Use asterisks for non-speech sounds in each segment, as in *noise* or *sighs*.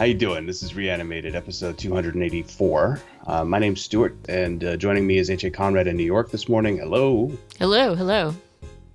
How you doing? This is Reanimated, episode 284. Uh, my name's Stuart, and uh, joining me is H.A. Conrad in New York this morning. Hello. Hello, hello.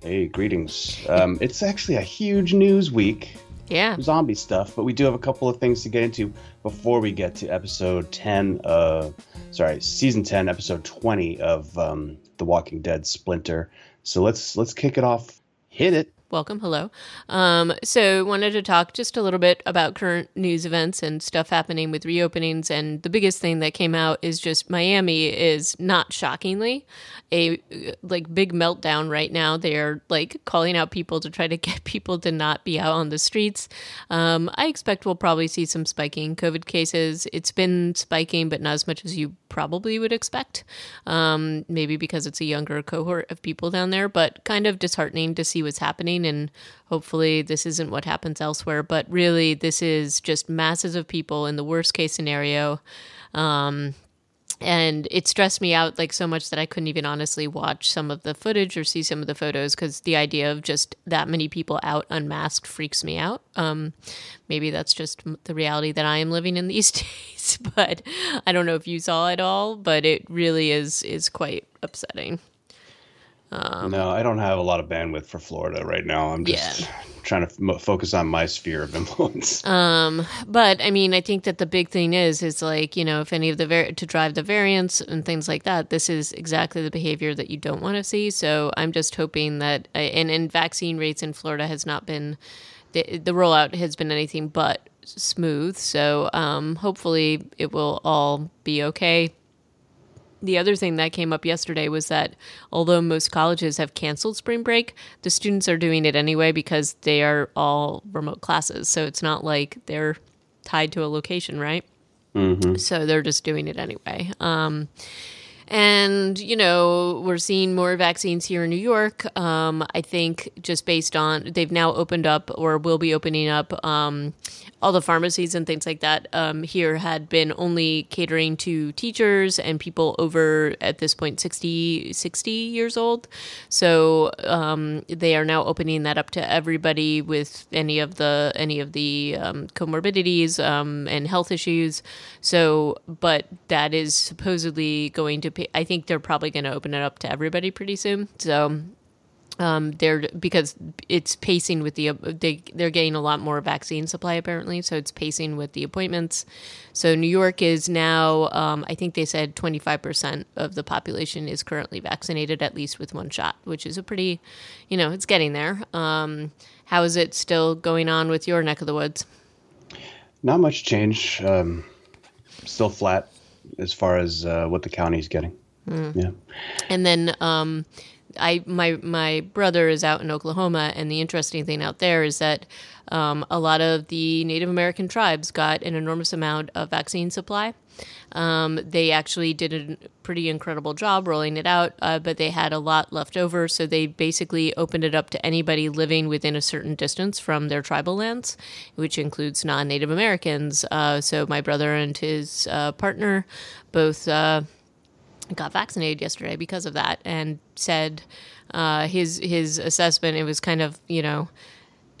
Hey, greetings. Um, it's actually a huge news week. Yeah. Zombie stuff, but we do have a couple of things to get into before we get to episode 10 of, sorry, season 10, episode 20 of um, The Walking Dead Splinter. So let's let's kick it off. Hit it welcome. Hello. Um, so, wanted to talk just a little bit about current news events and stuff happening with reopenings. And the biggest thing that came out is just Miami is not shockingly a like big meltdown right now. They are like calling out people to try to *laughs* get people to not be out on the streets. Um, I expect we'll probably see some spiking COVID cases. It's been spiking, but not as much as you probably would expect. Um, maybe because it's a younger cohort of people down there, but kind of disheartening to see what's happening. And hopefully, this isn't what happens elsewhere. But really, this is just masses of people in the worst case scenario. Um, and it stressed me out like so much that I couldn't even honestly watch some of the footage or see some of the photos because the idea of just that many people out unmasked freaks me out. Um, maybe that's just the reality that I am living in *laughs* these days, but I don't know if you saw it all, but it really is is quite upsetting. Um, no, I don't have a lot of bandwidth for Florida right now. I'm just yeah. *laughs* trying to m- focus on my sphere of *laughs* influence. Um, but I mean, I think that the big thing is, is like you know, if any of the var- to drive the variants and things like that, this is exactly the behavior that you don't want to see. So I'm just hoping that, uh, and and vaccine rates in Florida has not been, the, the rollout has been anything but smooth. So um, hopefully it will all be okay the other thing that came up yesterday was that although most colleges have canceled spring break, the students are doing it anyway because they are all remote classes. So it's not like they're tied to a location, right? Mm-hmm. So they're just doing it anyway. Um, and, you know, we're seeing more vaccines here in New York. Um, I think just based on, they've now opened up or will be opening up um, all the pharmacies and things like that um, here had been only catering to teachers and people over at this point 60, 60 years old. So um, they are now opening that up to everybody with any of the any of the um, comorbidities um, and health issues. So, but that is supposedly going to. Pay, I think they're probably going to open it up to everybody pretty soon. So um, they're because it's pacing with the they they're getting a lot more vaccine supply apparently, so it's pacing with the appointments. So New York is now, um, I think they said twenty five percent of the population is currently vaccinated at least with one shot, which is a pretty, you know, it's getting there. Um, how is it still going on with your neck of the woods? Not much change. Um, still flat as far as uh, what the county is getting. Mm. Yeah, and then um, I my my brother is out in Oklahoma, and the interesting thing out there is that um, a lot of the Native American tribes got an enormous amount of vaccine supply. Um, they actually did a pretty incredible job rolling it out, uh, but they had a lot left over, so they basically opened it up to anybody living within a certain distance from their tribal lands, which includes non-Native Americans. Uh, so my brother and his uh, partner both uh, got vaccinated yesterday because of that and said uh, his his assessment it was kind of you know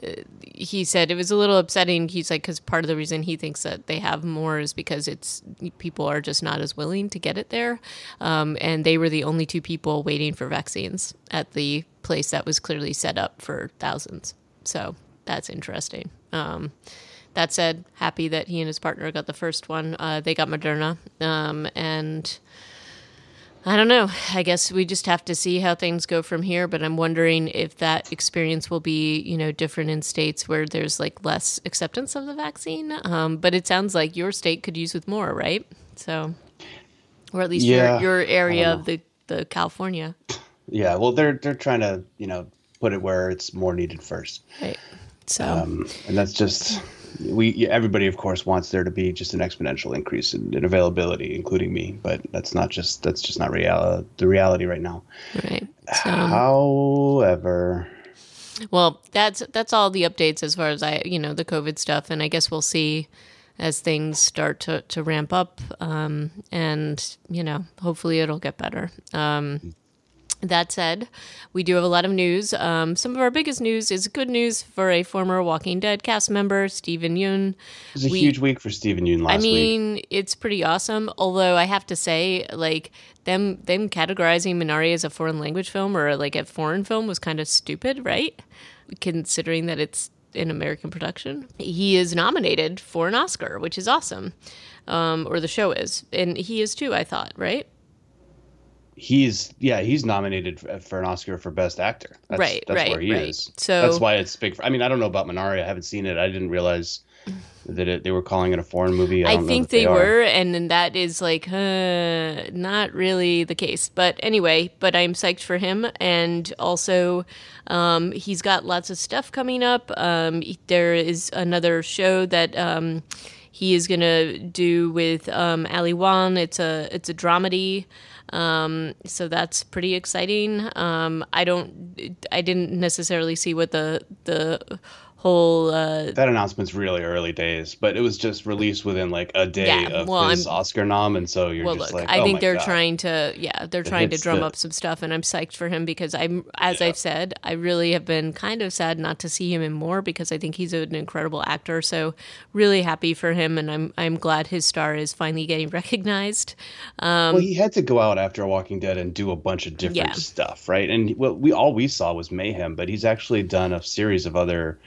uh, he said it was a little upsetting. He's like because part of the reason he thinks that they have more is because it's people are just not as willing to get it there. Um, and they were the only two people waiting for vaccines at the place that was clearly set up for thousands. So that's interesting. Um, that said happy that he and his partner got the first one. Uh, they got moderna. Um, and I don't know. I guess we just have to see how things go from here. But I'm wondering if that experience will be, you know, different in states where there's like less acceptance of the vaccine. Um, but it sounds like your state could use with more, right? So, or at least yeah, your, your area of the, the California. *clears throat* Yeah. Well, they're they're trying to you know put it where it's more needed first. Right. So, um, and that's just we everybody of course wants there to be just an exponential increase in, in availability including me but that's not just that's just not reality the reality right now. Right. So, however well that's that's all the updates as far as i you know the covid stuff and i guess we'll see as things start to, to ramp up um, and you know hopefully it'll get better. Um, That said, we do have a lot of news. Um, some of our biggest news is good news for a former Walking Dead cast member, Steven Yeun. It was a we, huge week for Steven Yeun last week. I mean, week. it's pretty awesome. Although I have to say, like them them categorizing Minari as a foreign language film or like a foreign film was kind of stupid, right? Considering that it's an American production. He is nominated for an Oscar, which is awesome. Um, or the show is, and he is too. I thought, right? He's yeah he's nominated for an Oscar for Best Actor. That's, right, that's right, where he right. is. So that's why it's big. For, I mean, I don't know about Minari. I haven't seen it. I didn't realize that it, they were calling it a foreign movie. I, I think they, they were, and then that is like uh, not really the case. But anyway, but I'm psyched for him, and also um, he's got lots of stuff coming up. Um, there is another show that. Um, he is gonna do with um, Ali Wong. It's a it's a dramedy. Um, so that's pretty exciting. Um, I don't, I didn't necessarily see what the the whole uh, that announcement's really early days, but it was just released within like a day yeah, of well, his I'm, Oscar nom, and so you're well, just look, like, I oh think they're God. trying to, yeah, they're it trying to drum the... up some stuff, and I'm psyched for him because I'm, as yeah. I've said, I really have been kind of sad not to see him in more because I think he's an incredible actor. So really happy for him, and I'm I'm glad his star is finally getting recognized. Um, well, he had to go out after Walking Dead and do a bunch of different yeah. stuff, right? And what we all we saw was mayhem, but he's actually done a series of other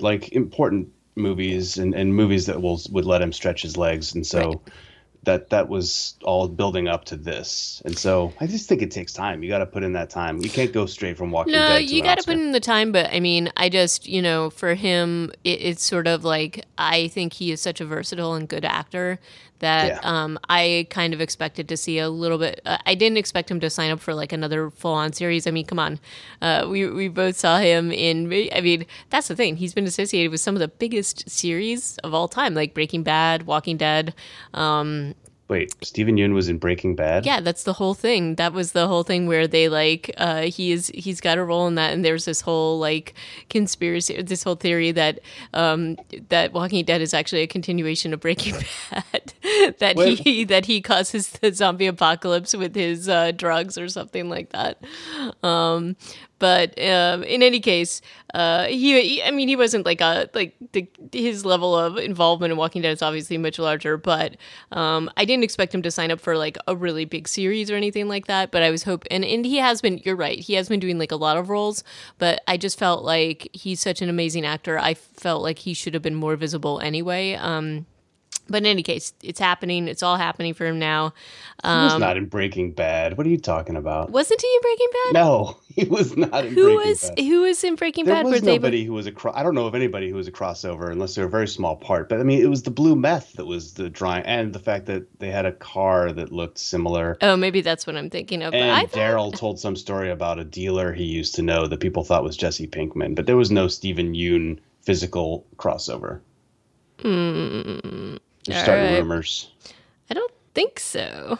like important movies and, and movies that will would let him stretch his legs. And so right. that that was all building up to this. And so i just think it takes time. You got to put in that time. You can't go straight from walking no you got to put in the time but i mean i just you know for him it, it's sort of like i think he is such a versatile and good actor that yeah. um, I kind of expected to see a little bit. Uh, I didn't expect him to sign up for like another full on series. I mean, come on, uh, we we both saw him in. I mean, that's the thing. He's been associated with some of the biggest series of all time, like Breaking Bad, Walking Dead. Um, Wait, Steven Yeun was in Breaking Bad. Yeah, that's the whole thing. That was the whole thing where they like uh, he is he's got a role in that, and there's this whole like conspiracy, this whole theory that um, that Walking Dead is actually a continuation of Breaking *laughs* Bad. *laughs* that Wait. he that he causes the zombie apocalypse with his uh, drugs or something like that. Um, but um, in any case, uh, he, he, I mean, he wasn't like a like the, his level of involvement in Walking Dead is obviously much larger. But um, I didn't expect him to sign up for like a really big series or anything like that. But I was hoping, and and he has been. You're right, he has been doing like a lot of roles. But I just felt like he's such an amazing actor. I felt like he should have been more visible anyway. Um, but in any case, it's happening. It's all happening for him now. Um, he was um, not in Breaking Bad. What are you talking about? Wasn't he in Breaking Bad? No, *laughs* he was not in who Breaking was, Bad. Who was in Breaking there Bad? There was nobody who was a. Cro- I don't know of anybody who was a crossover unless they're a very small part. But I mean, it was the blue meth that was the drawing, and the fact that they had a car that looked similar. Oh, maybe that's what I'm thinking of. And thought... Daryl told some story about a dealer he used to know that people thought was Jesse Pinkman, but there was no Steven Yeun physical crossover. Hmm. You're All starting right. rumors. I don't think so.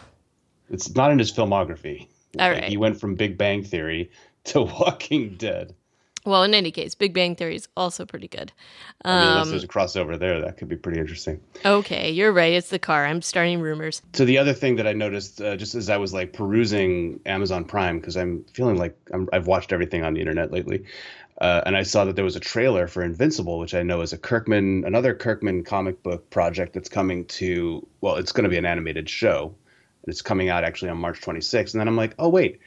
It's not in his filmography. All right. He went from Big Bang Theory *laughs* to Walking Dead. Well, in any case, Big Bang Theory is also pretty good. Um, I mean, unless um, there's a crossover there, that could be pretty interesting. Okay, you're right. It's the car. I'm starting rumors. So the other thing that I noticed, uh, just as I was like perusing Amazon Prime, because I'm feeling like i have watched everything on the internet lately, uh, and I saw that there was a trailer for Invincible, which I know is a Kirkman, another Kirkman comic book project that's coming to. Well, it's going to be an animated show, and it's coming out actually on March 26th. And then I'm like, oh wait,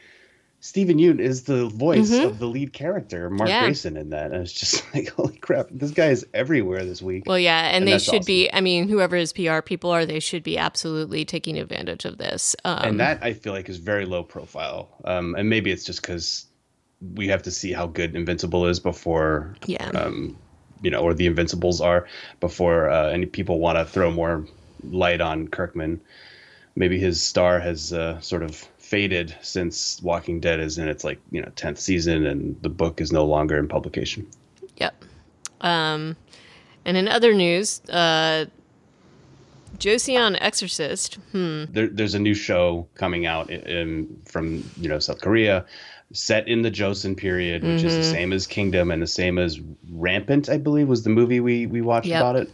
Steven Yeun is the voice mm-hmm. of the lead character, Mark yeah. Grayson, in that. And it's just *laughs* like, holy crap, this guy is everywhere this week. Well, yeah, and, and they should awesome. be. I mean, whoever his PR people are, they should be absolutely taking advantage of this. Um, and that I feel like is very low profile. Um, and maybe it's just because we have to see how good Invincible is before, yeah, um, you know, or the Invincibles are before uh, any people want to throw more light on Kirkman. Maybe his star has uh, sort of faded since Walking Dead is in its like you know tenth season, and the book is no longer in publication. Yep. Um, and in other news, uh, Joseon Exorcist. Hmm. There, there's a new show coming out in, in, from you know South Korea set in the Joseon period, which mm-hmm. is the mm-hmm. same as Kingdom and the same as Rampant, I believe, was the movie we we watched yep. about it.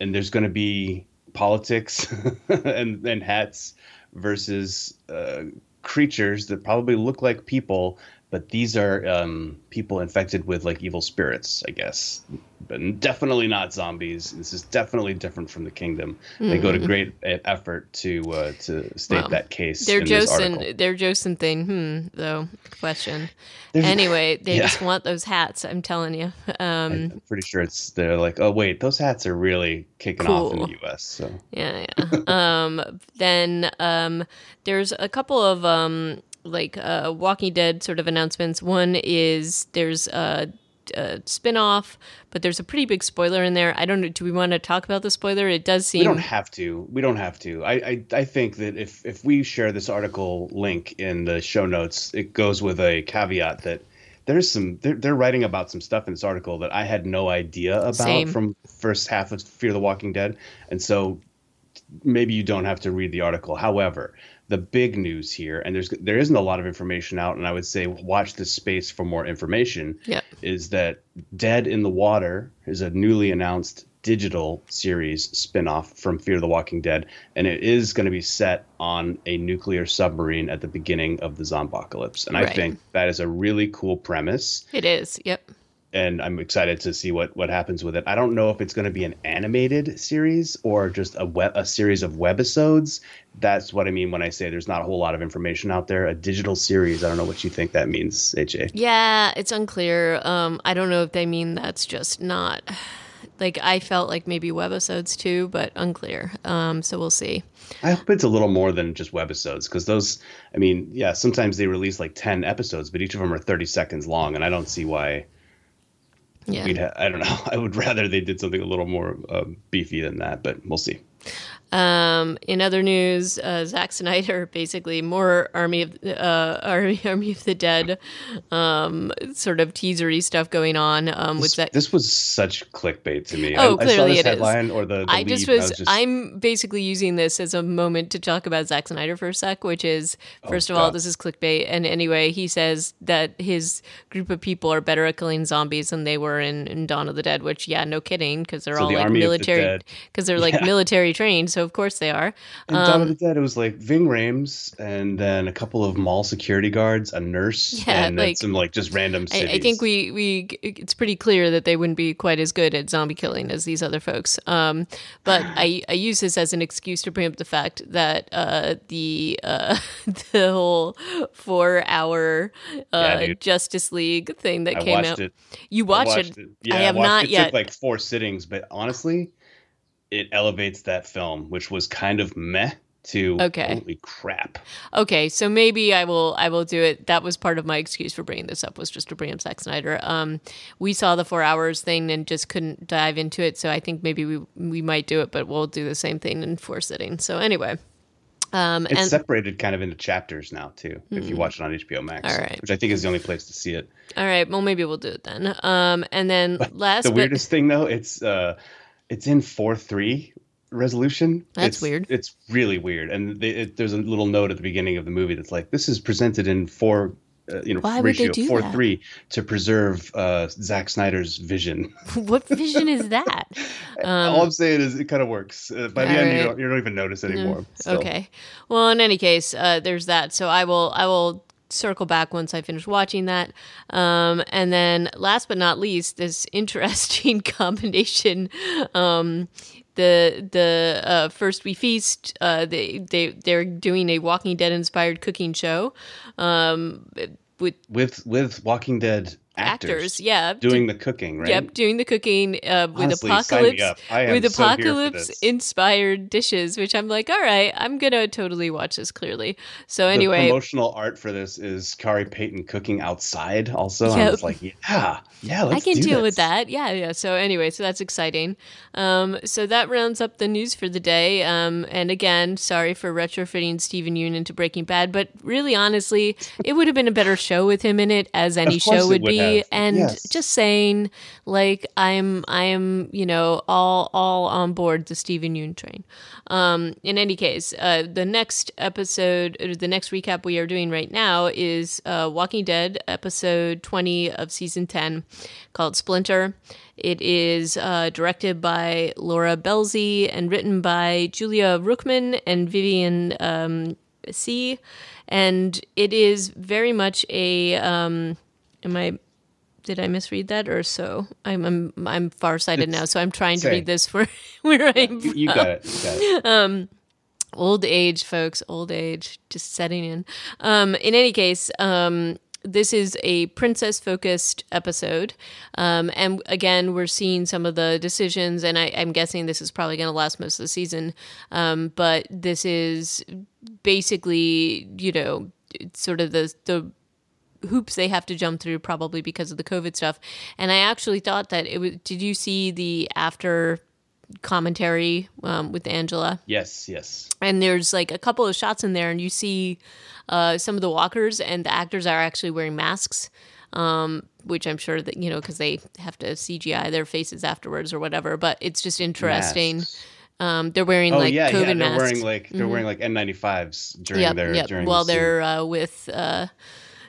And there's going to be politics *laughs* and and hats versus uh, creatures that probably look like people, but these are um, people infected with like evil spirits, I guess. But definitely not zombies. This is definitely different from the kingdom. Mm. They go to hmm. great effort to uh, to state well, that case. They're Their Joseon, their Joseon thing. Hmm. Though question. There's, anyway, they yeah. just want those hats. I'm telling you. Um, I'm pretty sure it's they're like, oh wait, those hats are really kicking cool. off in the U.S. So yeah, yeah. *laughs* um, then um, there's a couple of um, like uh, Walking Dead sort of announcements. One is there's a, a spin-off, but there's a pretty big spoiler in there. I don't know. Do we want to talk about the spoiler? It does seem we don't have to. We don't have to. I I, I think that if if we share this article link in the show notes, it goes with a caveat that there's some they're, they're writing about some stuff in this article that I had no idea about Same. from first half of Fear the Walking Dead, and so maybe you don't have to read the article. However, the big news here, and there's there isn't a lot of information out, and I would say watch this space for more information. Yeah. Is that Dead in the Water is a newly announced digital series spinoff from Fear the Walking Dead, and it is going to be set on a nuclear submarine at the beginning of the zombocalypse. And right. I think that is a really cool premise. It is. Yep and I'm excited to see what what happens with it. I don't know if it's going to be an animated series or just a web, a series of webisodes. That's what I mean when I say there's not a whole lot of information out there. A digital series. I don't know what you think that means, AJ. Yeah, it's unclear. Um, I don't know if they mean that's just not. Like I felt like maybe webisodes too, but unclear. Um, so we'll see. I hope it's a little more than just webisodes because those. I mean, yeah, sometimes they release like ten episodes, but each of them are thirty seconds long, and I don't see why yeah. we'd ha- I don't know. *laughs* I would rather they did something a little more um, beefy than that, but we'll see. Um, in other news, uh, Zack Snyder *laughs* basically more Army of uh, Army *laughs* Army of the Dead, um, sort of teasery stuff going on. Um, this, with that, this was such clickbait to me. Oh, I, clearly I it headline is. Or the, the I just was, was just... I'm basically using this as a moment to talk about Zack Snyder for a sec, which is oh, first oh, of all, this is clickbait. And anyway, he says that his group of people are better at killing zombies than they were in, in Dawn of the Dead. Which, yeah, no kidding, because they're so all the like military, because *laughs* the they're like yeah. military trained. So of course they are. In um, Dawn of the Dead, it was like Ving Rhames and then a couple of mall security guards, a nurse, *laughs* yeah, and like, some like just random I, I, think we we it's pretty clear that they wouldn't be quite as good at zombie killing as these other folks. Um, but *sighs* I I use this as an excuse to bring up the fact that uh, the uh, *laughs* the whole four hour uh, yeah, Justice League thing that I came out. It. You watched, watched it. it. Yeah, I have not it yet. Took like four sittings, but honestly, it elevates that film, which was kind of meh to okay. holy crap. Okay, so maybe I will I will do it. That was part of my excuse for bringing this up was just to bring up Zack Snyder. Um, we saw the four hours thing and just couldn't dive into it, so I think maybe we we might do it, but we'll do the same thing in four sitting. So anyway. Um, it's and, separated kind of into chapters now too. Mm-hmm. If you hmm. watch it on HBO Max, all right. which I think is the only place to see it. All right, well maybe we'll do it then. Um, and then *laughs* last, the weirdest thing though, it's uh, it's in four three resolution. That's it's, weird. It's really weird. And they, it, there's a little note at the beginning of the movie that's like, this is presented in four, uh, you know, Why ratio four that? three to preserve uh, Zack Snyder's vision. *laughs* what vision is that? Um, All I'm saying is it kind of works. Uh, by the end, right. you, don't, you don't even notice anymore. Okay. Well, in any case, uh, there's that. So I will, I will circle back once I finish watching that. Um, and then last but not least, this *laughs* interesting combination um, the the uh, first we feast uh, they they they're doing a Walking Dead inspired cooking show um, with with with Walking Dead actors, actors yeah, doing the cooking, right? Yep, doing the cooking uh, with Honestly, apocalypse with so apocalypse inspired dishes, which I'm like, all right, I'm gonna totally watch this. Clearly, so anyway, the promotional art for this is Khary Payton cooking outside. Also, yep. I was like, yeah, yeah, I can deal this. with that. Yeah, yeah. So anyway, so that's exciting. Um, so that rounds up the news for the day. Um, and again, sorry for retrofitting Steven Yeun into Breaking Bad, but really, honestly, it would have been a better show with him in it, as any show would, would be. Have. And yes. just saying, like, I'm, I am, you know, all, all on board the Steven Yeun train. Um, in any case, uh, the next episode, the next recap we are doing right now is uh, Walking Dead episode 20 of season 10 called Splinter. It is uh, directed by Laura Belsey and written by Julia Ruchman and Vivian um, Tse, and it is very much a. Um, am I? Did I misread that or so? I'm I'm, I'm farsighted now, so I'm trying to read this for *laughs* where I'm. You, you got it. You got it. Um, old age, folks. Old age, just setting in. Um, in any case, um, this is a princess focused episode. Um, and again, we're seeing some of the decisions, and I, am guessing this is probably going to last most of the season. Um, but this is basically, you know, sort of the, the hoops they have to jump through probably because of the COVID stuff. And I actually thought that it was, did you see the after commentary um, with Angela. Yes, yes. And there's like a couple of shots in there, and you see uh, some of the walkers, and the actors are actually wearing masks, um, which I'm sure that, you know, because they have to CGI their faces afterwards or whatever. But it's just interesting. Um, they're wearing oh, like yeah, COVID yeah. They're masks. wearing like they're mm-hmm. wearing like N95s during yep, their yep. during while the they're uh, with uh,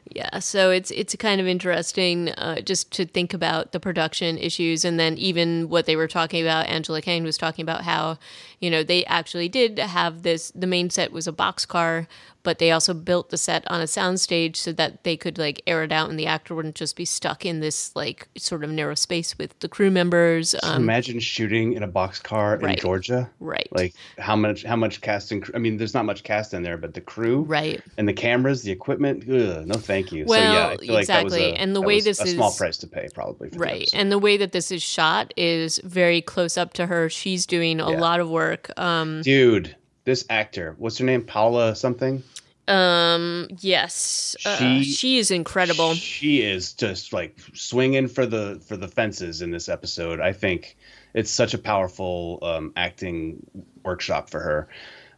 yeah, so it's it's kind of interesting uh, just to think about the production issues, and then even what they were talking about. Angela Kang was talking about how, you know, they actually did have this. The main set was a boxcar, but they also built the set on a soundstage so that they could like air it out and the actor wouldn't just be stuck in this like sort of narrow space with the crew members. Um, imagine shooting in a boxcar right, in Georgia. Right. Like how much how much cast and I mean there's not much cast in there, but the crew right and the cameras, the equipment, ugh, no thank you. Well, so yeah, I feel like exactly. That was a, and the way this a is small price to pay probably right. And the way that this is shot is very close up to her. She's doing a yeah. lot of work. Um, Dude, this actor, what's her name? Paula something? Um. Yes. Uh, she uh, she is incredible. She is just like swinging for the for the fences in this episode. I think it's such a powerful um, acting workshop for her.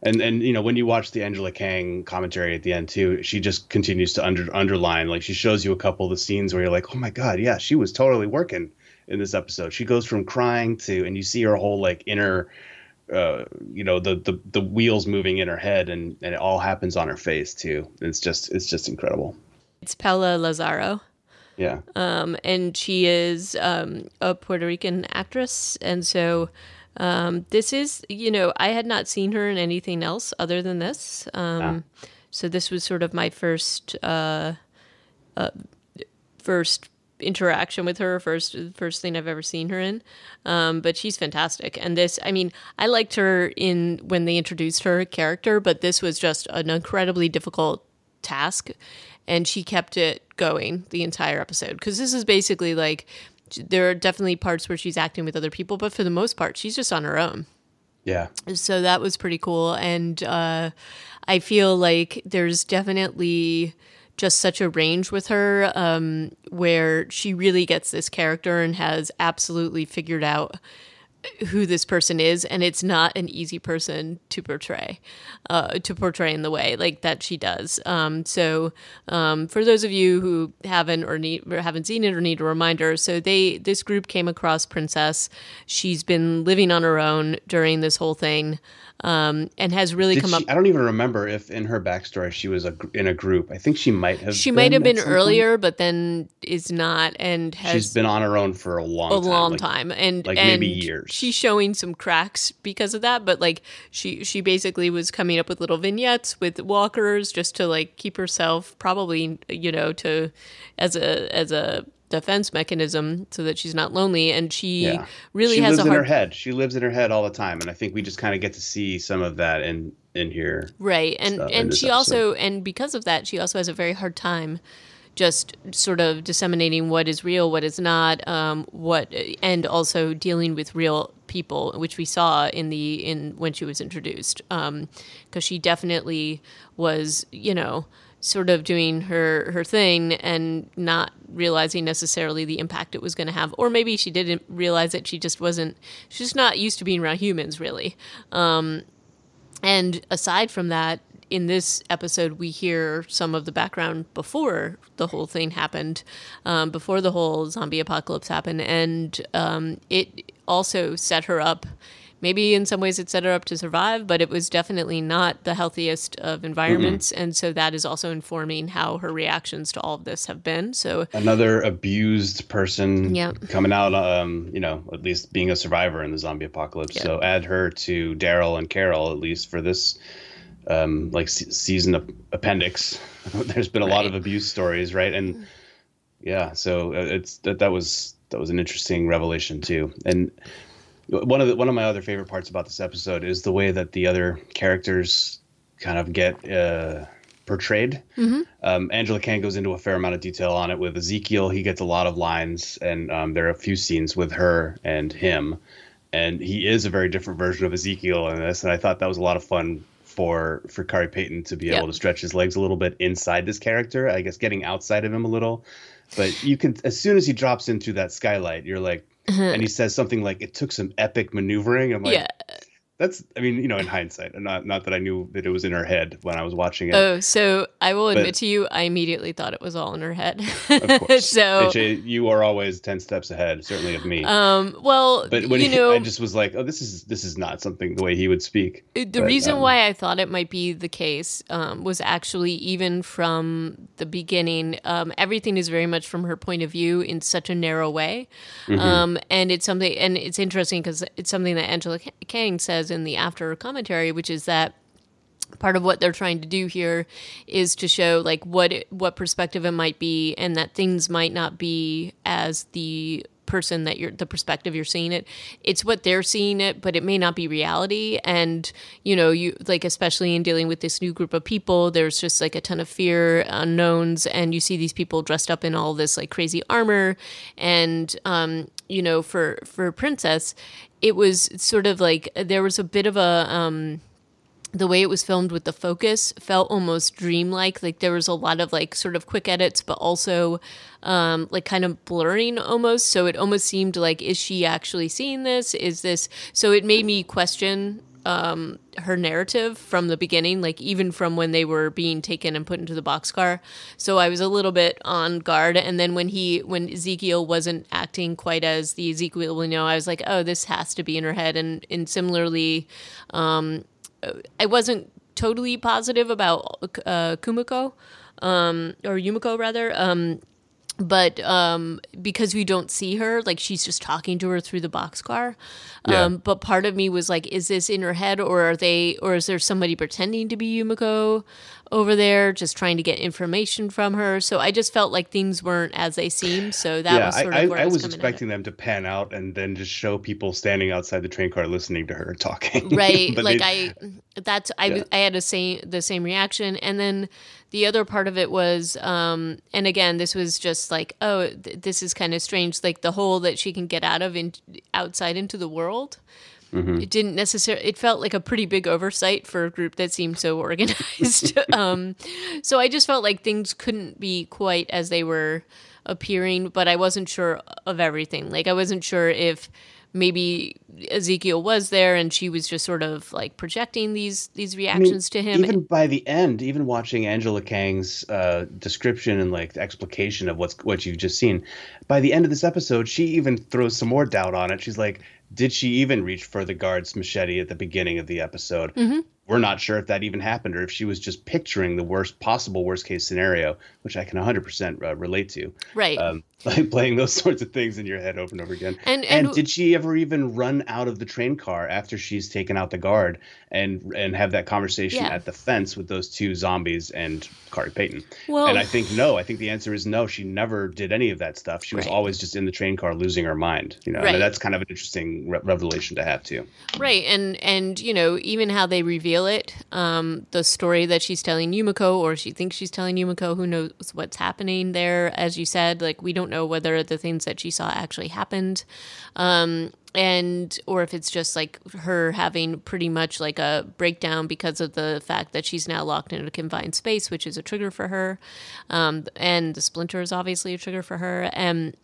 And and you know when you watch the Angela Kang commentary at the end too, she just continues to under underline like she shows you a couple of the scenes where you're like, oh my god, yeah, she was totally working in this episode. She goes from crying to, and you see her whole like inner uh, you know the, the the wheels moving in her head and and it all happens on her face too. It's just it's just incredible. It's Paola Lazaro. Yeah. Um and she is um a Puerto Rican actress. And so um this is you know I had not seen her in anything else other than this. Um ah. so this was sort of my first uh, uh first interaction with her first first thing I've ever seen her in. Um, but she's fantastic. And this, I mean, I liked her in when they introduced her character, but this was just an incredibly difficult task, and she kept it going the entire episode because this is basically like there are definitely parts where she's acting with other people, but for the most part, she's just on her own. Yeah. So that was pretty cool, and uh, I feel like there's definitely just such a range with her um, where she really gets this character and has absolutely figured out who this person is and it's not an easy person to portray uh, to portray in the way like that she does. Um, so um, for those of you who haven't or need or haven't seen it or need a reminder so they this group came across princess. She's been living on her own during this whole thing um, and has really Did come she, up. I don't even remember if in her backstory she was a, in a group. I think she might have. She might have been earlier, point. but then is not, and has. She's been on her own for a long, a time, long like, time, and like and maybe years. She's showing some cracks because of that, but like she she basically was coming up with little vignettes with walkers just to like keep herself probably you know to as a as a defense mechanism so that she's not lonely and she yeah. really she has lives a hard... in her head she lives in her head all the time and i think we just kind of get to see some of that in in here right and stuff, and she episode. also and because of that she also has a very hard time just sort of disseminating what is real what is not um, what and also dealing with real people which we saw in the in when she was introduced because um, she definitely was you know sort of doing her her thing and not realizing necessarily the impact it was going to have or maybe she didn't realize it she just wasn't she's not used to being around humans really. Um, and aside from that in this episode we hear some of the background before the whole thing happened um, before the whole zombie apocalypse happened and um, it also set her up maybe in some ways it set her up to survive, but it was definitely not the healthiest of environments. Mm-hmm. And so that is also informing how her reactions to all of this have been. So another abused person yep. coming out, um, you know, at least being a survivor in the zombie apocalypse. Yep. So add her to Daryl and Carol, at least for this um, like season appendix. *laughs* There's been a right. lot of abuse stories, right? And yeah, so uh, it's that that was that was an interesting revelation too. And one of the one of my other favorite parts about this episode is the way that the other characters kind of get uh, portrayed. Mm-hmm. Um, Angela Kang goes into a fair amount of detail on it with Ezekiel. He gets a lot of lines, and um, there are a few scenes with her and him. And he is a very different version of Ezekiel in this, and I thought that was a lot of fun for for Khary Payton to be yep. able to stretch his legs a little bit inside this character. I guess getting outside of him a little, but you can as soon as he drops into that skylight, you're like, uh-huh. and he says something like, "It took some epic maneuvering." I'm like, yeah that's i mean you know in hindsight not not that i knew that it was in her head when i was watching it. Oh so i will admit to you i immediately thought it was all in her head. Of *laughs* course. So HA, you are always 10 steps ahead certainly of me. Um well but when you he, know i just was like oh this is this is not something the way he would speak. The but, reason um, why i thought it might be the case um, was actually even from the beginning um, everything is very much from her point of view in such a narrow way. Mm-hmm. um, and it's something and it's interesting because it's something that angela kang says in the after commentary, which is that part of what they're trying to do here is to show like what it, what perspective it might be and that things might not be as the person that you're the perspective you're seeing it it's what they're seeing it but it may not be reality. And you know you like especially in dealing with this new group of people there's just like a ton of fear unknowns and you see these people dressed up in all this like crazy armor. And um you know for for princess it was sort of like there was a bit of a um, the way it was filmed with the focus felt almost dreamlike like there was a lot of like sort of quick edits but also um, like kind of blurring almost so it almost seemed like is she actually seeing this is this so it made me question um, her narrative from the beginning, like even from when they were being taken and put into the boxcar. So I was a little bit on guard. And then when he, when Ezekiel wasn't acting quite as the Ezekiel we know, I was like, oh, this has to be in her head. And and similarly, um, I wasn't totally positive about uh, Kumiko, um, or Yumiko rather. Um, but um, because we don't see her, like she's just talking to her through the boxcar. Yeah. Um, but part of me was like, is this in her head, or are they, or is there somebody pretending to be Yumiko over there, just trying to get information from her? So I just felt like things weren't as they seemed. So that yeah, was sort I, of where I, I was, was expecting them to pan out and then just show people standing outside the train car listening to her *laughs* talking. Right, like they, I, that's I, yeah. I had the same the same reaction, and then the other part of it was um, and again this was just like oh th- this is kind of strange like the hole that she can get out of in outside into the world mm-hmm. it didn't necessarily it felt like a pretty big oversight for a group that seemed so *laughs* organized *laughs* um, so i just felt like things couldn't be quite as they were appearing but i wasn't sure of everything like i wasn't sure if maybe Ezekiel was there and she was just sort of like projecting these these reactions I mean, to him. Even by the end, even watching Angela Kang's uh, description and like explication of what's what you've just seen, by the end of this episode, she even throws some more doubt on it. She's like, "Did she even reach for the guard's machete at the beginning of the episode?" Mm-hmm we're not sure if that even happened or if she was just picturing the worst possible worst case scenario, which I can 100% uh, relate to. Right. Um, *laughs* playing those sorts of things in your head over and over again. And, and, and did she ever even run out of the train car after she's taken out the guard and and have that conversation yeah. at the fence with those two zombies and Khary Payton? Well, and I think no. I think the answer is no. She never did any of that stuff. She was right. always just in the train car losing her mind. You know, right. that's kind of an interesting re- revelation to have too. Right. And and you know even how they reveal it, um, the story that she's telling Yumiko or she thinks she's telling Yumiko, who knows what's happening there? As you said, like we don't know whether the things that she saw actually happened. Um, and or if it's just like her having pretty much like a breakdown because of the fact that she's now locked in a confined space which is a trigger for her um, and the splinter is obviously a trigger for her and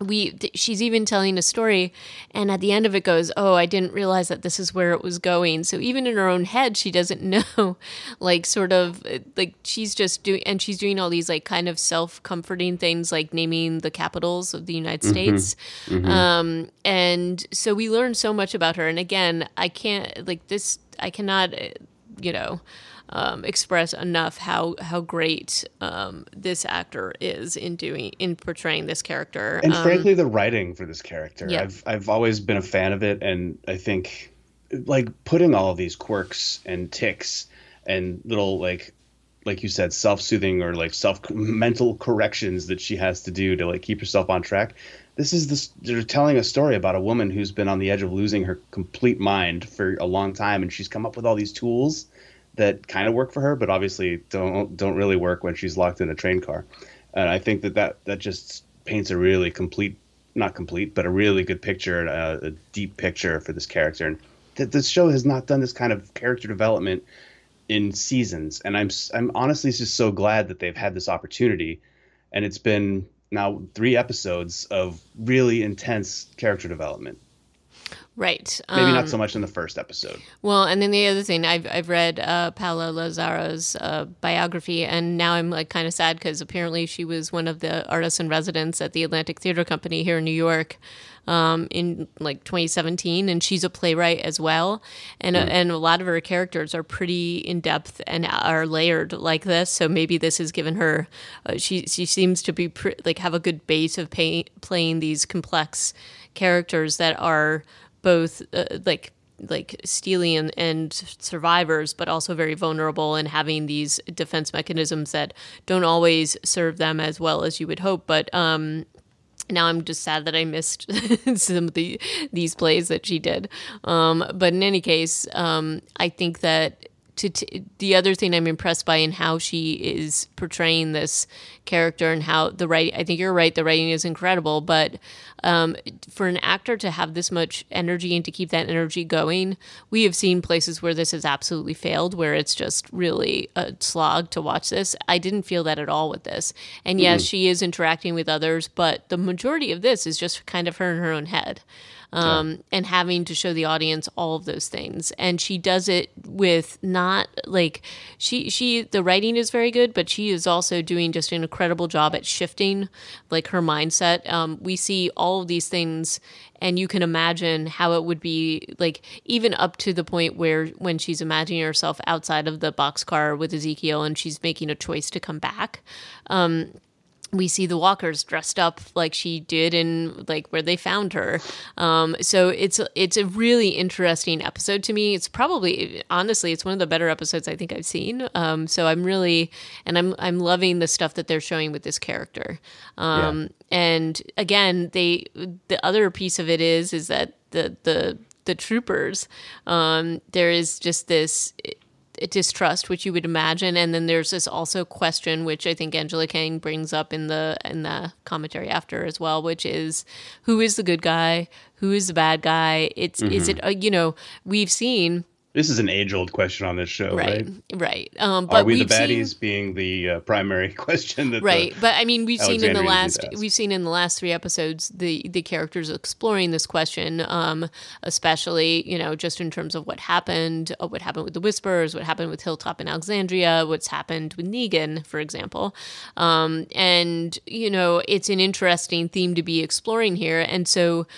we she's even telling a story and at the end of it goes oh i didn't realize that this is where it was going so even in her own head she doesn't *laughs* know like sort of like she's just doing and she's doing all these like kind of self-comforting things like naming the capitals of the united mm-hmm. states mm-hmm. um and so we learn so much about her and again i can't like this i cannot you know um, express enough how how great um, this actor is in doing in portraying this character. And um, frankly, the writing for this character, yeah. I've I've always been a fan of it, and I think like putting all of these quirks and ticks and little like like you said self-soothing or like self mental corrections that she has to do to like keep herself on track this is this they're telling a story about a woman who's been on the edge of losing her complete mind for a long time and she's come up with all these tools that kind of work for her but obviously don't don't really work when she's locked in a train car. And i think that that, that just paints a really complete not complete but a really good picture a, a deep picture for this character. And that this show has not done this kind of character development in seasons, and I'm I'm honestly just so glad that they've had this opportunity, and it's been now three episodes of really intense character development. Right. Maybe um, not so much in the first episode. Well, and then the other thing, I've I've read uh, Paola Lazaro's uh, biography, and now I'm like kind of sad because apparently she was one of the artists in residence at the Atlantic Theater Company here in New York um, in like 2017, and she's a playwright as well. And mm. and a lot of her characters are pretty in depth and are layered like this. So maybe this has given her. Uh, she she seems to be pr- like have a good base of pay- playing these complex characters that are both uh, like like steely and, and survivors, but also very vulnerable and having these defense mechanisms that don't always serve them as well as you would hope. But um, now I'm just sad that I missed *laughs* some of the these plays that she did. Um, but in any case, um, I think that to t- the other thing I'm impressed by in how she is portraying this character and how the writing. I think you're right. The writing is incredible, but um, for an actor to have this much energy and to keep that energy going, we have seen places where this has absolutely failed, where it's just really a slog to watch this. I didn't feel that at all with this. And yes, mm-hmm. she is interacting with others, but the majority of this is just kind of her in her own head um, yeah. and having to show the audience all of those things. And she does it with not like she she the writing is very good, but she is also doing just an incredible job at shifting like her mindset. Um, we see all of these things and you can imagine how it would be like even up to the point where when she's imagining herself outside of the boxcar with Ezekiel and she's making a choice to come back. Um, we see the walkers dressed up like she did in like where they found her. Um, so it's it's a really interesting episode to me. It's probably honestly it's one of the better episodes i think i've seen. Um, so i'm really and i'm i'm loving the stuff that they're showing with this character. Um, yeah. and again they the other piece of it is is that the the the troopers um, there is just this distrust, which you would imagine, and then there's this also question, which I think Angela Kang brings up in the in the commentary after as well, which is who is the good guy, who is the bad guy? It's mm-hmm. is it uh, you know we've seen this is an age-old question on this show, right? Right. right. Um, but Are we the baddies? Seen, being the uh, primary *laughs* question. That right. But I mean, we've seen in the last we've seen in the last three episodes the the characters exploring this question, um, especially you know just in terms of what happened, uh, what happened with the Whispers, what happened with Hilltop and Alexandria, what's happened with Negan, for example. Um, and you know, it's an interesting theme to be exploring here, and so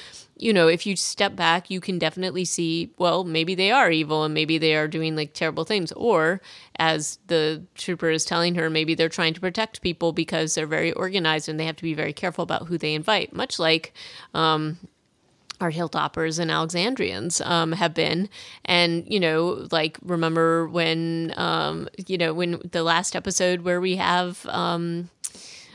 you know, if you step back, you can definitely see, well, maybe they are evil and maybe they are doing like terrible things. Or, as the trooper is telling her, maybe they're trying to protect people because they're very organized and they have to be very careful about who they invite, much like, um, our hilltoppers and alexandrians um, have been and you know like remember when um, you know when the last episode where we have um,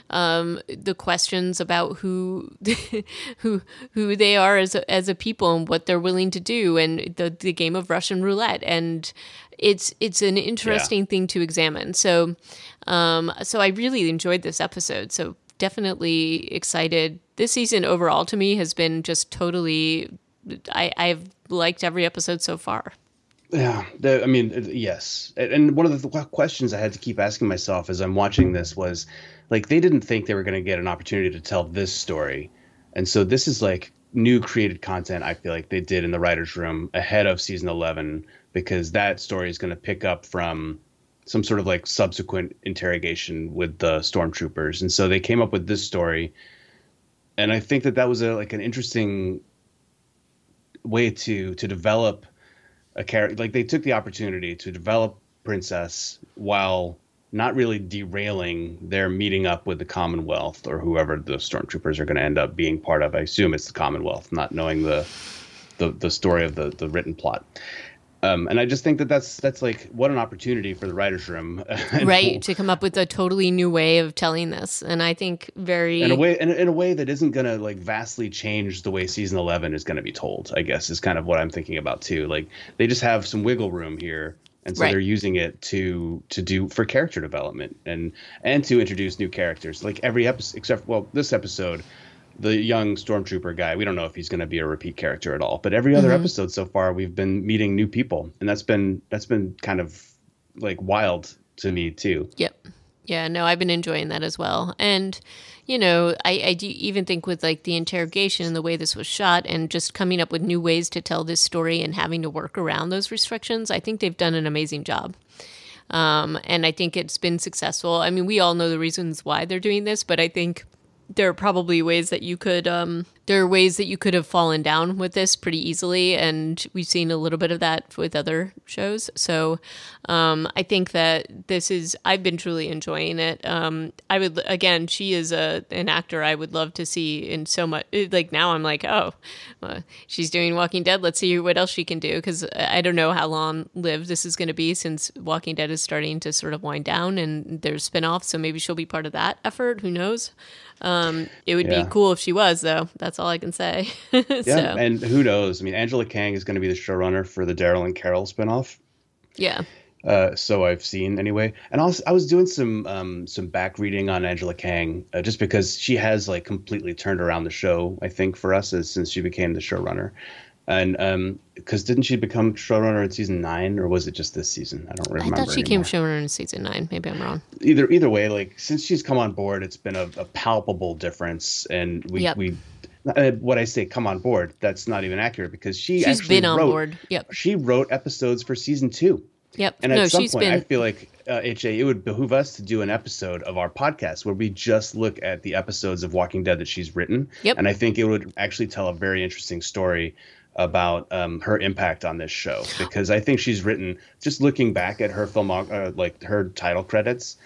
um, the questions about who *laughs* who who they are as a, as a people and what they're willing to do, and the the game of Russian roulette, and it's it's an interesting yeah. thing to examine. So, um, so I really enjoyed this episode. So definitely excited. This season overall to me has been just totally. I, I've liked every episode so far. Yeah, the, I mean, yes. And one of the questions I had to keep asking myself as I'm watching this was, like they didn't think they were going to get an opportunity to tell this story. And so this is like new created content i feel like they did in the writers room ahead of season 11 because that story is going to pick up from some sort of like subsequent interrogation with the stormtroopers. And so they came up with this story. And i think that that was a like an interesting way to to develop a character like they took the opportunity to develop princess while not really derailing their meeting up with the Commonwealth or whoever the stormtroopers are going to end up being part of. I assume it's the Commonwealth, not knowing the the, the story of the, the written plot. Um, and I just think that that's that's like what an opportunity for the writers' room, *laughs* right? To come up with a totally new way of telling this, and I think very in a way in, in a way that isn't going to like vastly change the way season eleven is going to be told. I guess is kind of what I'm thinking about too. Like they just have some wiggle room here, and so right. they're using it to to do for character development and and to introduce new characters. Like every episode, except well, this episode the young stormtrooper guy we don't know if he's going to be a repeat character at all but every other mm-hmm. episode so far we've been meeting new people and that's been that's been kind of like wild to me too yep yeah no i've been enjoying that as well and you know i i even think with like the interrogation and the way this was shot and just coming up with new ways to tell this story and having to work around those restrictions i think they've done an amazing job um, and I think it's been successful. I mean, we all know the reasons why they're doing this, but I think there are probably ways that you could um, there are ways that you could have fallen down with this pretty easily and we've seen a little bit of that with other shows. So um, i think that this is i've been truly enjoying it. Um, i would again she is a an actor i would love to see in so much like now i'm like oh uh, she's doing walking dead. Let's see what else she can do because i don't know how long lived this is going to be since walking dead is starting to sort of wind down and there's spin-offs so maybe she'll be part of that effort. Who knows um, it would yeah. be cool if she was, though. That's all I can say. *laughs* yeah, so. and who knows? I mean, Angela Kang is going to be the showrunner for the Daryl and Carol spinoff. Yeah. Uh, so I've seen anyway, and also I was doing some um, some back reading on Angela Kang uh, just because she has like completely turned around the show. I think for us as, since she became the showrunner, and um, because didn't she become showrunner in season nine, or was it just this season? I don't remember. I thought she anymore. came showrunner in season nine. Maybe I'm wrong. Either either way, like since she's come on board, it's been a, a palpable difference, and we yep. we. Uh, what I say, come on board. That's not even accurate because she she's been on wrote, board. Yep. She wrote episodes for season two. Yep. And at no, some point, been... I feel like uh, HA, it would behoove us to do an episode of our podcast where we just look at the episodes of Walking Dead that she's written. Yep. And I think it would actually tell a very interesting story about um, her impact on this show because I think she's written just looking back at her film uh, like her title credits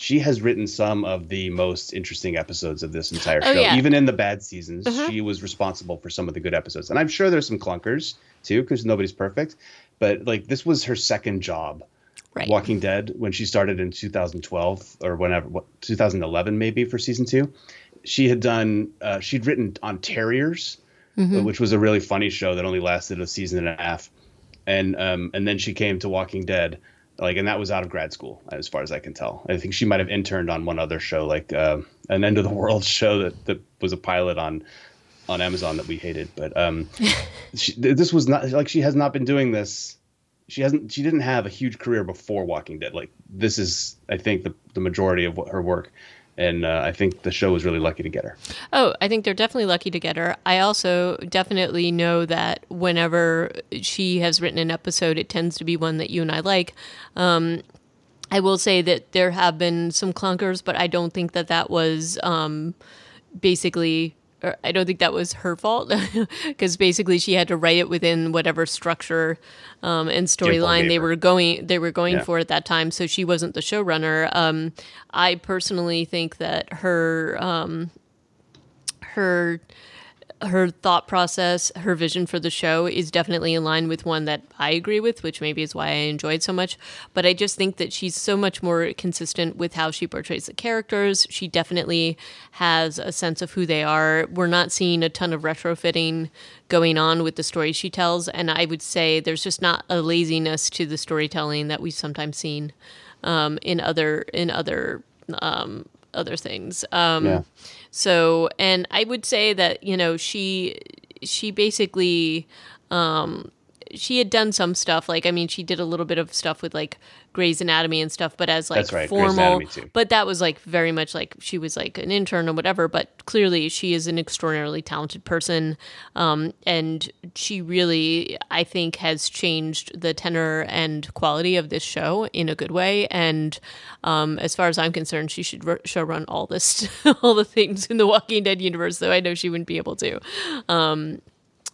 she has written some of the most interesting episodes of this entire show. oh, show. Yeah. Even in the bad seasons, uh-huh. she was responsible for some of the good episodes. And I'm sure there's some clunkers too, because nobody's perfect. But like this was her second job. Right. Walking Dead when she started in 2012 or whenever, what, 2011 maybe for season two. She had done, uh, she'd written on Terriers, mm-hmm. which was a really funny show that only lasted a season and a half. And um, and then she came to Walking Dead, like, and that was out of grad school, as far as I can tell. I think she might have interned on one other show, like uh, an End of the World *laughs* show that, that was a pilot on on Amazon that we hated. But um, *laughs* she, this was not like she has not been doing this. She hasn't. She didn't have a huge career before Walking Dead. Like this is, I think, the the majority of what her work and uh, I think the show was really lucky to get her. Oh, I think they're definitely lucky to get her. I also definitely know that whenever she has written an episode, it tends to be one that you and I like. Um, I will say that there have been some clunkers, but I don't think that that was um, basically I don't think that was her fault *laughs* because basically she had to write it within whatever structure um, and storyline they were going they were going yeah. for at that time. So she wasn't the showrunner. Um, I personally think that her um, her her thought process, her vision for the show is definitely in line with one that I agree with, which maybe is why I enjoyed so much. But I just think that she's so much more consistent with how she portrays the characters. She definitely has a sense of who they are. We're not seeing a ton of retrofitting going on with the stories she tells. And I would say there's just not a laziness to the storytelling that we've sometimes seen um, in other in other um, other things. Um, yeah. So, and I would say that you know she she basically um, she had done some stuff. Like, I mean, she did a little bit of stuff with like Grey's Anatomy and stuff, but as like right, formal. But that was like very much like she was like an intern or whatever. But clearly, she is an extraordinarily talented person, um, and she really, I think, has changed the tenor and quality of this show in a good way. And um, as far as I'm concerned, she should show run all this, *laughs* all the things in the Walking Dead universe. Though I know she wouldn't be able to. Um,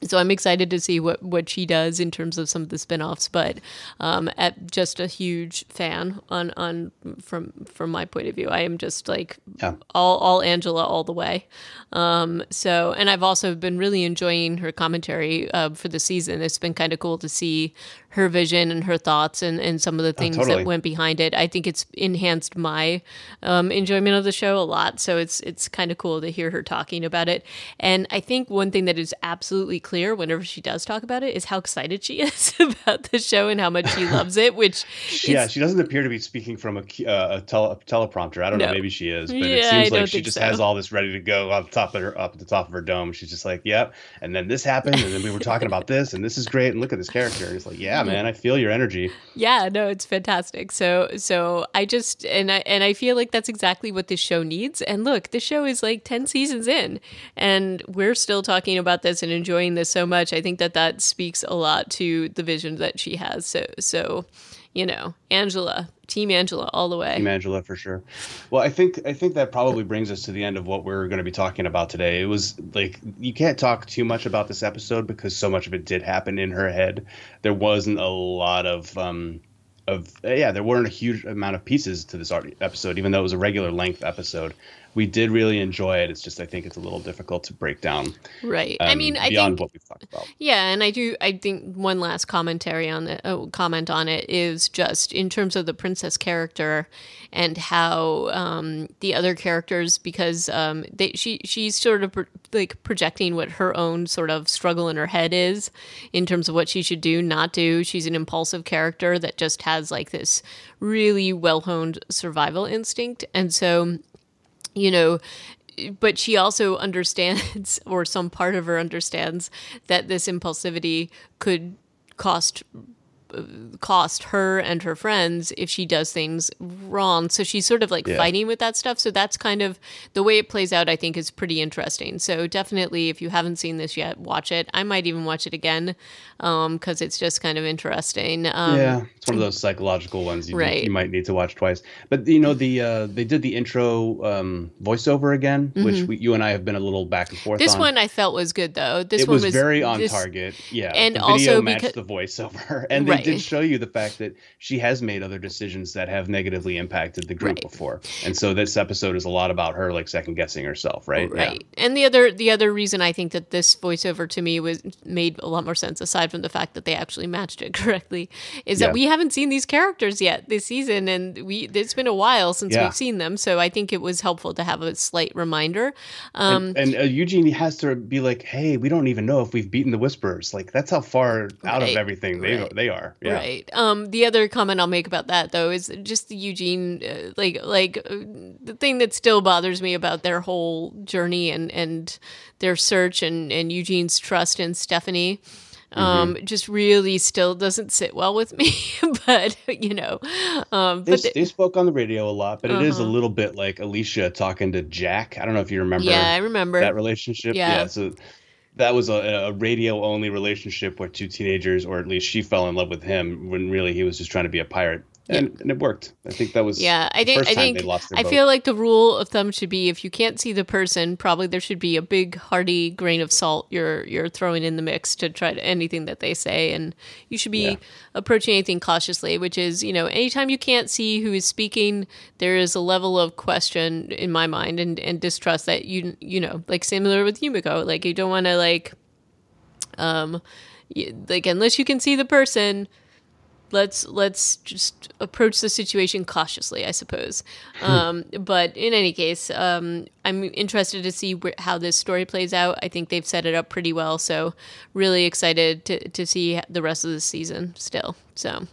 so I'm excited to see what what she does in terms of some of the spin-offs but um at just a huge fan on on from from my point of view I am just like yeah. all all Angela all the way um so and I've also been really enjoying her commentary uh, for the season it's been kind of cool to see her vision and her thoughts and, and some of the oh, things oh, totally. that went behind it. I think it's enhanced my um, enjoyment of the show a lot. So it's it's kind of cool to hear her talking about it. And I think one thing that is absolutely clear whenever she does talk about it is how excited she *laughs* is about the show and how much she loves it. Which *laughs* yeah, she doesn't appear to be speaking from a, uh, a, tele, a teleprompter. I don't no. know, maybe she is, but yeah, it seems like she just so. has all this ready to go on top of her up at the top of her dome. She's just like, yep. And then this happened, and then we were talking about this, and this is great, and look at this character. And it's like, yeah, man, I feel your energy. Yeah, no, it's fantastic. So so I just and I and I feel like that's exactly what this show needs. And look, this show is like 10 seasons in and we're still talking about this and enjoying this so much. I think that that speaks a lot to the vision that she has. So so you know, Angela, Team Angela, all the way. Team Angela for sure. Well, I think I think that probably brings us to the end of what we're going to be talking about today. It was like you can't talk too much about this episode because so much of it did happen in her head. There wasn't a lot of um, of yeah, there weren't a huge amount of pieces to this episode, even though it was a regular length episode we did really enjoy it. It's just I think it's a little difficult to break down. Right. Um, I mean, I beyond think, what we've talked about. Yeah, and I do. I think one last commentary on the uh, comment on it is just in terms of the princess character and how um, the other characters, because um, they she she's sort of pro- like projecting what her own sort of struggle in her head is in terms of what she should do, not do. She's an impulsive character that just has like this really well honed survival instinct, and so you know, but she also understands, *laughs* or some part of her understands, that this impulsivity could cost cost her and her friends if she does things wrong. So she's sort of like yeah. fighting with that stuff. So that's kind of the way it plays out, I think, is pretty interesting. So definitely, if you haven't seen this yet, watch it. I might even watch it again because um, it's just kind of interesting. Um, yeah, it's one of those psychological ones you, right. you might need to watch twice. But, you know, the uh, they did the intro um, voiceover again, mm-hmm. which we, you and I have been a little back and forth This on. one I felt was good, though. This it one was, was very on this, target. Yeah. And also because the voiceover. *laughs* And right. did show you the fact that she has made other decisions that have negatively impacted the group right. before. And so this episode is a lot about her like second guessing herself, right? Right. Yeah. And the other the other reason I think that this voiceover to me was made a lot more sense aside from the fact that they actually matched it *laughs* correctly is that yeah. we haven't seen these characters yet this season and we it's been a while since yeah. we've seen them. So I think it was helpful to have a slight reminder. Um, and, and uh, Eugene has to be like, "Hey, we don't even know if we've beaten the Whisperers." Like that's how far out right. of everything they they are. Yeah. Right. Um, the other comment I'll make about that though is just the Eugene, uh, like like uh, the thing that still bothers me about their whole journey and and their search and and Eugene's trust in Stephanie. Um, mm-hmm. just really still doesn't sit well with me, *laughs* but you know, um, they, but they, spoke on the radio a lot, but uh-huh. it is a uh-huh. little bit like Alicia talking to Jack. I don't know if you remember. Yeah, I remember that relationship. Yeah, yeah so that was a, a radio only relationship where two teenagers, or at least she fell in love with him when really he was just trying to be a pirate and, yeah. and it worked. I think that was yeah. I think I think I feel like the rule of thumb should be if you can't see the person, probably there should be a big hearty grain of salt you're you're throwing in the mix to try to anything that they say, and you should be yeah. approaching anything cautiously. Which is you know anytime you can't see who is speaking, there is a level of question in my mind and and distrust that you you know like similar with Yumiko, like you don't want to like um like unless you can see the person let's let's just approach the situation cautiously, I suppose. Um, but in any case, um, I'm interested to see wh- how this story plays out. I think they've set it up pretty well, so really excited to to see the rest of the season still. So, um,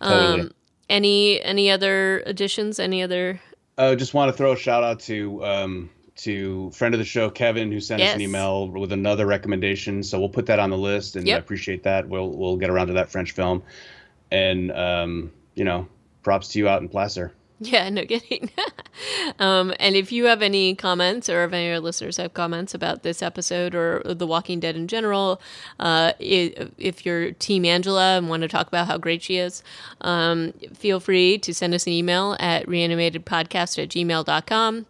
totally. any any other additions? Any other? I uh, just want to throw a shout out to um, to friend of the show Kevin who sent yes. us an email with another recommendation. So we'll put that on the list, and yep. I appreciate that. We'll we'll get around to that French film and um, you know, props to you out in Placer. *laughs* Yeah, no kidding. *laughs* um, and if you have any comments, or if any of our listeners have comments about this episode or The Walking Dead in general, uh, if you're Team Angela and want to talk about how great she is, um, feel free to send us an email at reanimatedpodcast at gmail.com.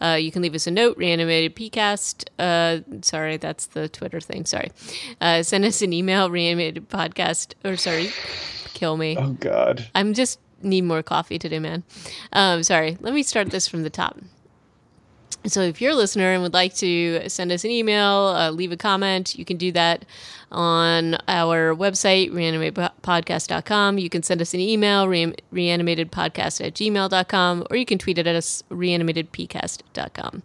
Uh, you can leave us a note, reanimatedpcast. Uh, sorry, that's the Twitter thing. Sorry. Uh, send us an email, reanimatedpodcast, or sorry, kill me. Oh, God. I'm just need more coffee today, man. Um, sorry. Let me start this from the top. So, if you're a listener and would like to send us an email, uh, leave a comment, you can do that on our website, reanimatedpodcast.com. You can send us an email, re- reanimatedpodcast at gmail.com, or you can tweet it at us, reanimatedpcast.com.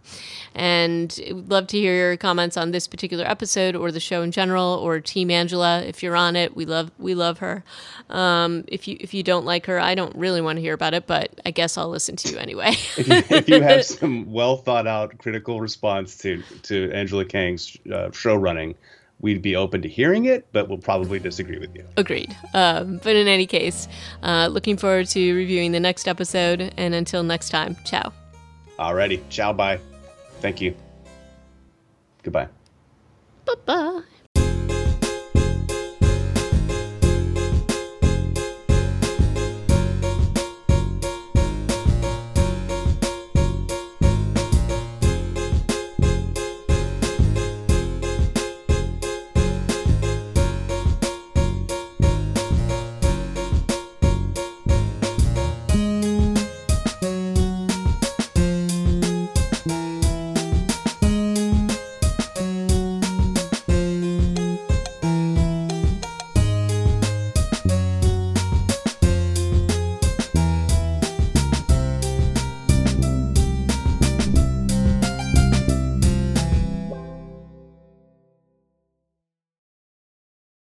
And we'd love to hear your comments on this particular episode or the show in general, or Team Angela. If you're on it, we love we love her. Um, if you if you don't like her, I don't really want to hear about it, but I guess I'll listen to you anyway. if, you, if, you, have *laughs* some well thought out critical response to to Angela Kang's uh, show running, we'd be open to hearing it, but we'll probably disagree with you. Agreed. Um, but in any case, uh, looking forward to reviewing the next episode. And until next time, ciao. Alrighty. Ciao. Bye. Thank you. Goodbye. Bye bye.